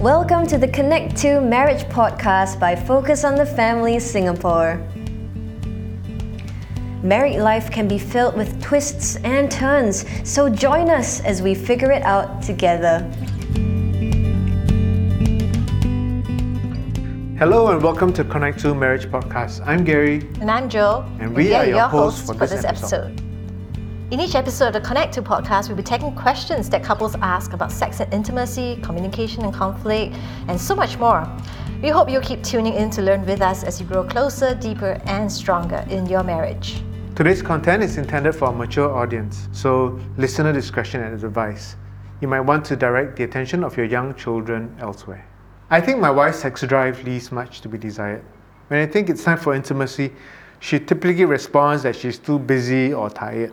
Welcome to the Connect 2 Marriage podcast by Focus on the Family Singapore. Married life can be filled with twists and turns, so join us as we figure it out together. Hello and welcome to Connect 2 Marriage podcast. I'm Gary. And I'm Joe. And we are your hosts for this episode. In each episode of the Connect 2 podcast, we'll be taking questions that couples ask about sex and intimacy, communication and conflict, and so much more. We hope you'll keep tuning in to learn with us as you grow closer, deeper, and stronger in your marriage. Today's content is intended for a mature audience, so listener discretion is advised. You might want to direct the attention of your young children elsewhere. I think my wife's sex drive leaves much to be desired. When I think it's time for intimacy, she typically responds that she's too busy or tired.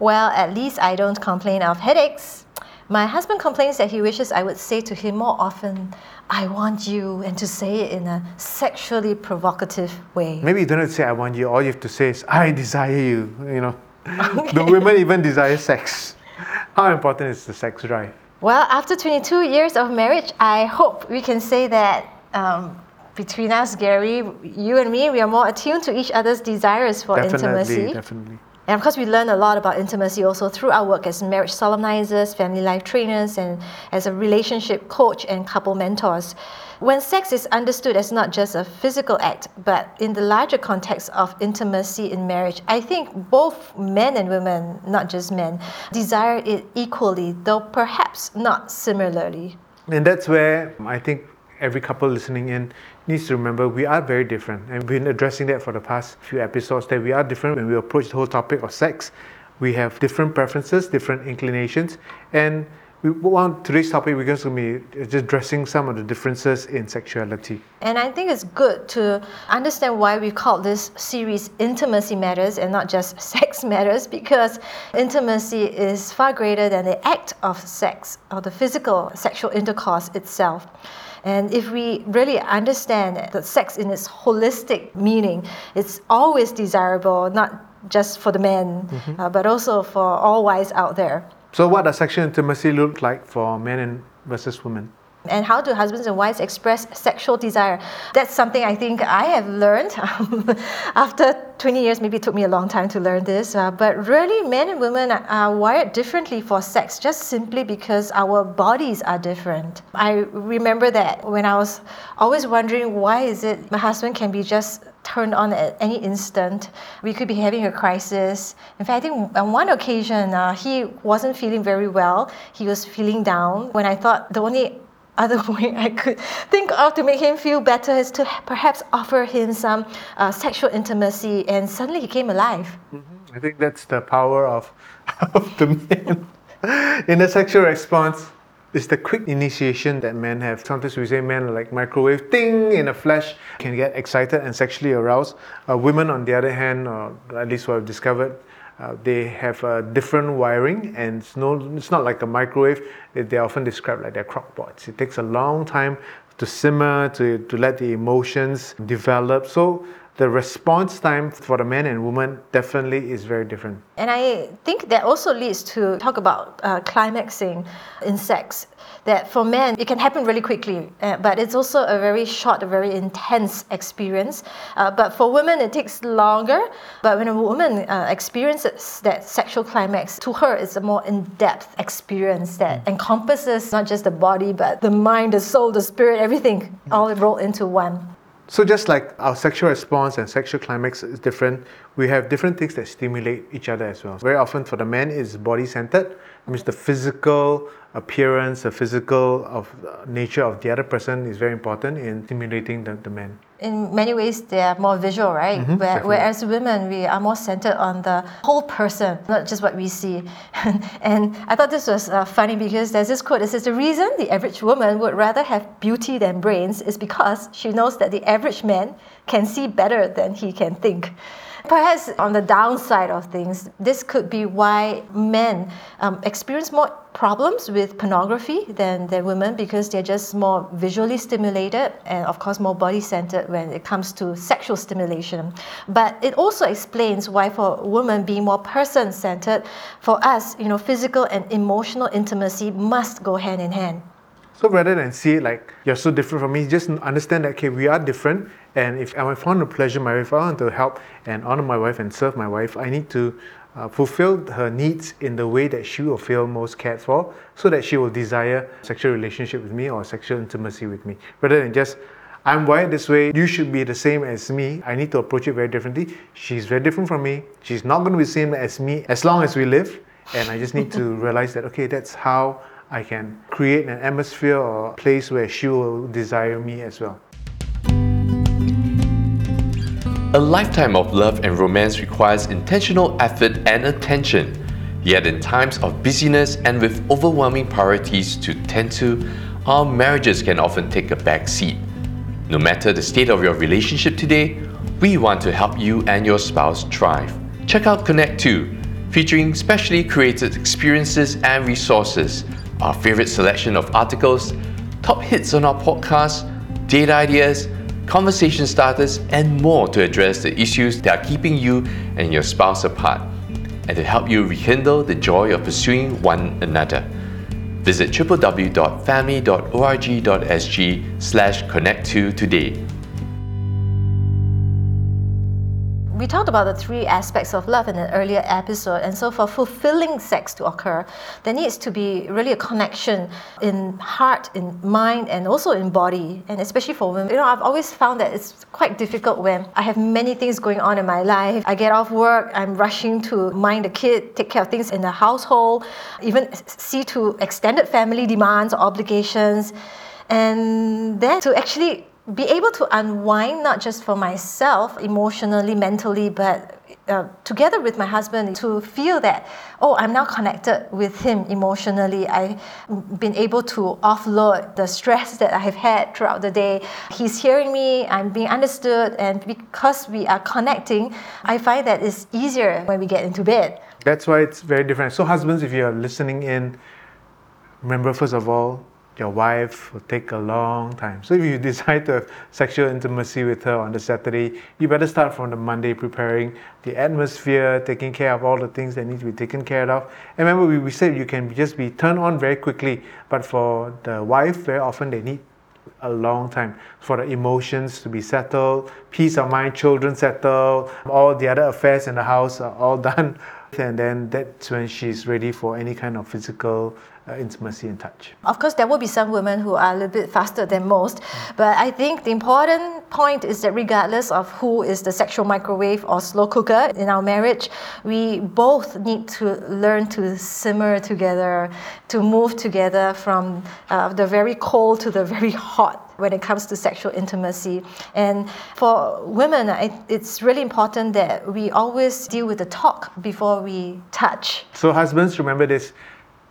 Well, at least I don't complain of headaches. My husband complains that he wishes I would say to him more often, I want you, and to say it in a sexually provocative way. Maybe you don't have to say, I want you. All you have to say is, I desire you. You know, okay. the women even desire sex. How important is the sex drive? Well, after 22 years of marriage, I hope we can say that um, between us, Gary, you and me, we are more attuned to each other's desires for definitely, intimacy. Definitely. And of course, we learn a lot about intimacy also through our work as marriage solemnizers, family life trainers, and as a relationship coach and couple mentors. When sex is understood as not just a physical act, but in the larger context of intimacy in marriage, I think both men and women, not just men, desire it equally, though perhaps not similarly. And that's where I think every couple listening in needs to remember we are very different. And we've been addressing that for the past few episodes that we are different when we approach the whole topic of sex. We have different preferences, different inclinations, and we want today's topic we're going to be just addressing some of the differences in sexuality. And I think it's good to understand why we call this series Intimacy Matters and not just Sex Matters because intimacy is far greater than the act of sex or the physical sexual intercourse itself. And if we really understand that sex in its holistic meaning, it's always desirable, not just for the men, mm-hmm. uh, but also for all wives out there. So, what does sexual intimacy look like for men and versus women? and how do husbands and wives express sexual desire? That's something i think i have learned after 20 years. Maybe it took me a long time to learn this uh, but really men and women are wired differently for sex just simply because our bodies are different. I remember that when i was always wondering why is it my husband can be just turned on at any instant. We could be having a crisis. In fact, I think on one occasion, uh, he wasn't feeling very well. He was feeling down when I thought the only other way I could think of to make him feel better is to perhaps offer him some uh, sexual intimacy, and suddenly he came alive. Mm-hmm. I think that's the power of, of the men. In a sexual response, it's the quick initiation that men have. Sometimes we say men like microwave thing in a flash can get excited and sexually aroused. Uh, women, on the other hand, or at least what I've discovered, uh, they have a different wiring and it's, no, it's not like a microwave. They're often described like they're crock pots. It takes a long time to simmer, to, to let the emotions develop. So the response time for the man and woman definitely is very different. And I think that also leads to talk about uh, climaxing in sex. That for men, it can happen really quickly, uh, but it's also a very short, a very intense experience. Uh, but for women, it takes longer. But when a woman uh, experiences that sexual climax, to her, it's a more in depth experience that mm. encompasses not just the body, but the mind, the soul, the spirit, everything all rolled into one. So just like our sexual response and sexual climax is different, we have different things that stimulate each other as well. Very often for the men, it's body centered. Means the physical appearance, the physical of nature of the other person is very important in stimulating the, the man. In many ways, they are more visual, right? Mm-hmm, Where, whereas women, we are more centered on the whole person, not just what we see. and I thought this was uh, funny because there's this quote that says the reason the average woman would rather have beauty than brains is because she knows that the average man can see better than he can think. Perhaps on the downside of things, this could be why men um, experience more problems with pornography than, than women because they're just more visually stimulated and, of course, more body centered when it comes to sexual stimulation. But it also explains why, for women being more person centered, for us, you know, physical and emotional intimacy must go hand in hand. So rather than see it like you're so different from me, just understand that okay, we are different. And if I want to pleasure my wife, if I want to help and honor my wife and serve my wife, I need to uh, fulfill her needs in the way that she will feel most cared for, so that she will desire sexual relationship with me or sexual intimacy with me, rather than just I'm wired this way, you should be the same as me. I need to approach it very differently. She's very different from me. She's not going to be the same as me as long as we live. And I just need to realize that, okay, that's how I can create an atmosphere or place where she will desire me as well. A lifetime of love and romance requires intentional effort and attention. Yet, in times of busyness and with overwhelming priorities to tend to, our marriages can often take a back seat. No matter the state of your relationship today, we want to help you and your spouse thrive. Check out Connect 2, featuring specially created experiences and resources, our favorite selection of articles, top hits on our podcast, date ideas, conversation starters, and more to address the issues that are keeping you and your spouse apart, and to help you rekindle the joy of pursuing one another visit www.family.org.sg slash connect2 today. We talked about the three aspects of love in an earlier episode. And so, for fulfilling sex to occur, there needs to be really a connection in heart, in mind, and also in body. And especially for women, you know, I've always found that it's quite difficult when I have many things going on in my life. I get off work, I'm rushing to mind the kid, take care of things in the household, even see to extended family demands, or obligations. And then to actually be able to unwind not just for myself emotionally, mentally, but uh, together with my husband to feel that, oh, I'm now connected with him emotionally. I've been able to offload the stress that I have had throughout the day. He's hearing me, I'm being understood, and because we are connecting, I find that it's easier when we get into bed. That's why it's very different. So, husbands, if you're listening in, remember first of all, your wife will take a long time. So if you decide to have sexual intimacy with her on the Saturday, you better start from the Monday preparing the atmosphere, taking care of all the things that need to be taken care of. And remember, we, we said you can just be turned on very quickly, but for the wife, very often they need a long time for the emotions to be settled, peace of mind, children settled, all the other affairs in the house are all done. And then that's when she's ready for any kind of physical uh, intimacy and touch. Of course, there will be some women who are a little bit faster than most, but I think the important point is that regardless of who is the sexual microwave or slow cooker in our marriage, we both need to learn to simmer together, to move together from uh, the very cold to the very hot when it comes to sexual intimacy. And for women, it's really important that we always deal with the talk before we touch. So, husbands, remember this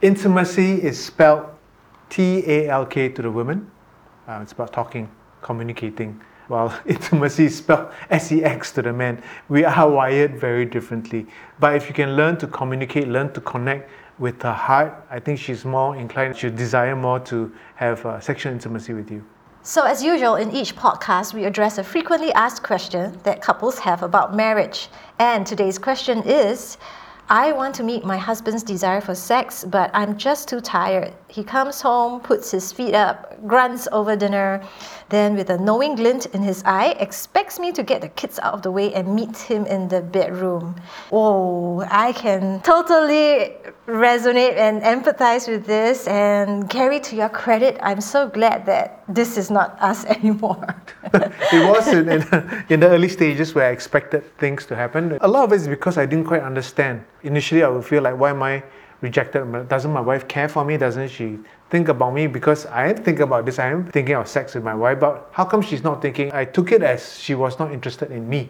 Intimacy is spelled T A L K to the women. Uh, it's about talking, communicating. While intimacy is spelled S E X to the men. We are wired very differently. But if you can learn to communicate, learn to connect with her heart, I think she's more inclined, she'll desire more to have uh, sexual intimacy with you. So, as usual, in each podcast, we address a frequently asked question that couples have about marriage. And today's question is I want to meet my husband's desire for sex, but I'm just too tired. He comes home, puts his feet up, grunts over dinner, then, with a knowing glint in his eye, expects me to get the kids out of the way and meet him in the bedroom. Oh, I can totally resonate and empathize with this. And Gary, to your credit, I'm so glad that this is not us anymore. it was in, in, in, the early stages where I expected things to happen. A lot of it is because I didn't quite understand. Initially, I would feel like, why am I rejected? Doesn't my wife care for me? Doesn't she think about me? Because I am thinking about this. I am thinking of sex with my wife, but how come she's not thinking? I took it as she was not interested in me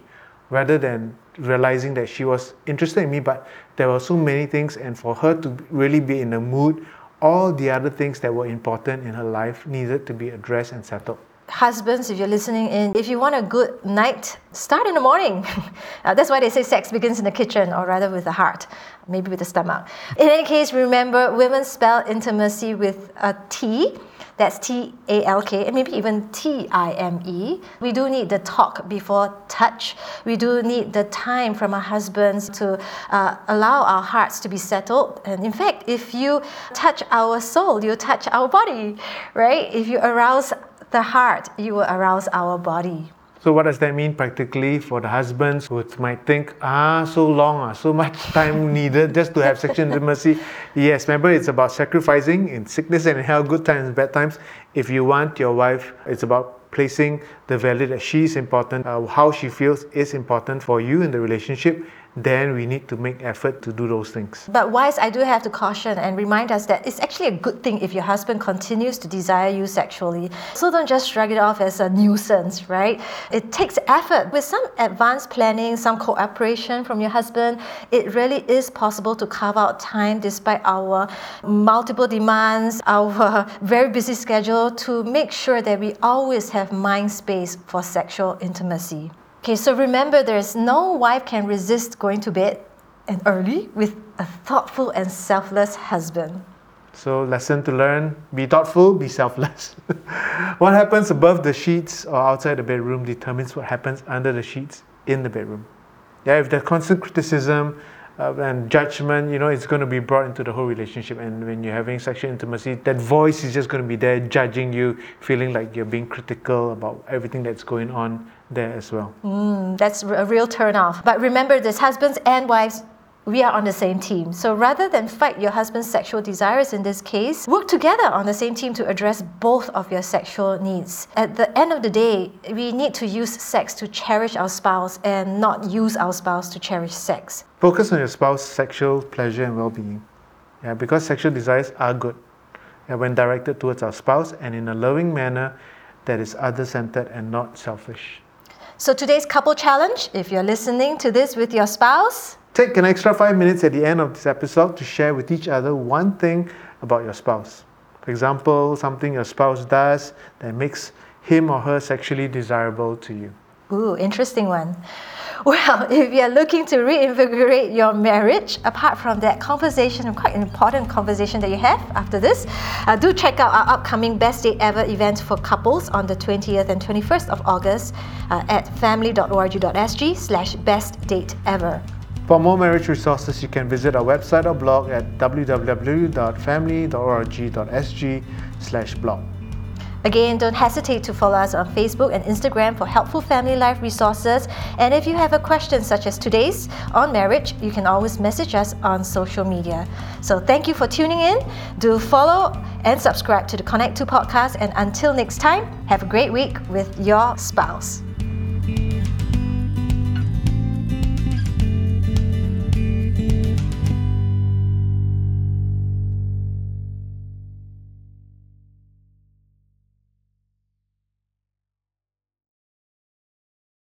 rather than realizing that she was interested in me, but there were so many things, and for her to really be in the mood, all the other things that were important in her life needed to be addressed and settled. Husbands, if you're listening in, if you want a good night, start in the morning. uh, that's why they say sex begins in the kitchen, or rather with the heart, maybe with the stomach. In any case, remember women spell intimacy with a T. That's T A L K and maybe even T I M E. We do need the talk before touch. We do need the time from our husbands to uh, allow our hearts to be settled. And in fact, if you touch our soul, you touch our body, right? If you arouse the heart, you will arouse our body. So what does that mean practically for the husbands who might think, ah, so long, ah, so much time needed just to have sexual intimacy? Yes, remember it's about sacrificing in sickness and in health, good times and bad times. If you want your wife, it's about placing the value that she is important, uh, how she feels is important for you in the relationship then we need to make effort to do those things. But wives, I do have to caution and remind us that it's actually a good thing if your husband continues to desire you sexually. So don't just shrug it off as a nuisance, right? It takes effort. With some advanced planning, some cooperation from your husband, it really is possible to carve out time despite our multiple demands, our very busy schedule to make sure that we always have mind space for sexual intimacy. Okay, so remember there's no wife can resist going to bed and early with a thoughtful and selfless husband. So, lesson to learn be thoughtful, be selfless. what happens above the sheets or outside the bedroom determines what happens under the sheets in the bedroom. Yeah, if there's constant criticism uh, and judgment, you know, it's going to be brought into the whole relationship. And when you're having sexual intimacy, that voice is just going to be there judging you, feeling like you're being critical about everything that's going on there as well. Mm, that's a real turn off. But remember this husbands and wives, we are on the same team. So rather than fight your husband's sexual desires in this case, work together on the same team to address both of your sexual needs. At the end of the day, we need to use sex to cherish our spouse and not use our spouse to cherish sex. Focus on your spouse's sexual pleasure and well being. Yeah, because sexual desires are good yeah, when directed towards our spouse and in a loving manner that is other centered and not selfish. So today's couple challenge, if you're listening to this with your spouse, take an extra five minutes at the end of this episode to share with each other one thing about your spouse. For example, something your spouse does that makes him or her sexually desirable to you. Ooh, interesting one. Well, if you're looking to reinvigorate your marriage, apart from that conversation, quite an important conversation that you have after this, uh, do check out our upcoming Best Date Ever event for couples on the 20th and 21st of August uh, at family.org.sg slash best date ever. For more marriage resources, you can visit our website or blog at www.family.org.sg slash blog. Again, don't hesitate to follow us on Facebook and Instagram for helpful family life resources. And if you have a question such as today's on marriage, you can always message us on social media. So thank you for tuning in. Do follow and subscribe to the Connect 2 podcast. And until next time, have a great week with your spouse.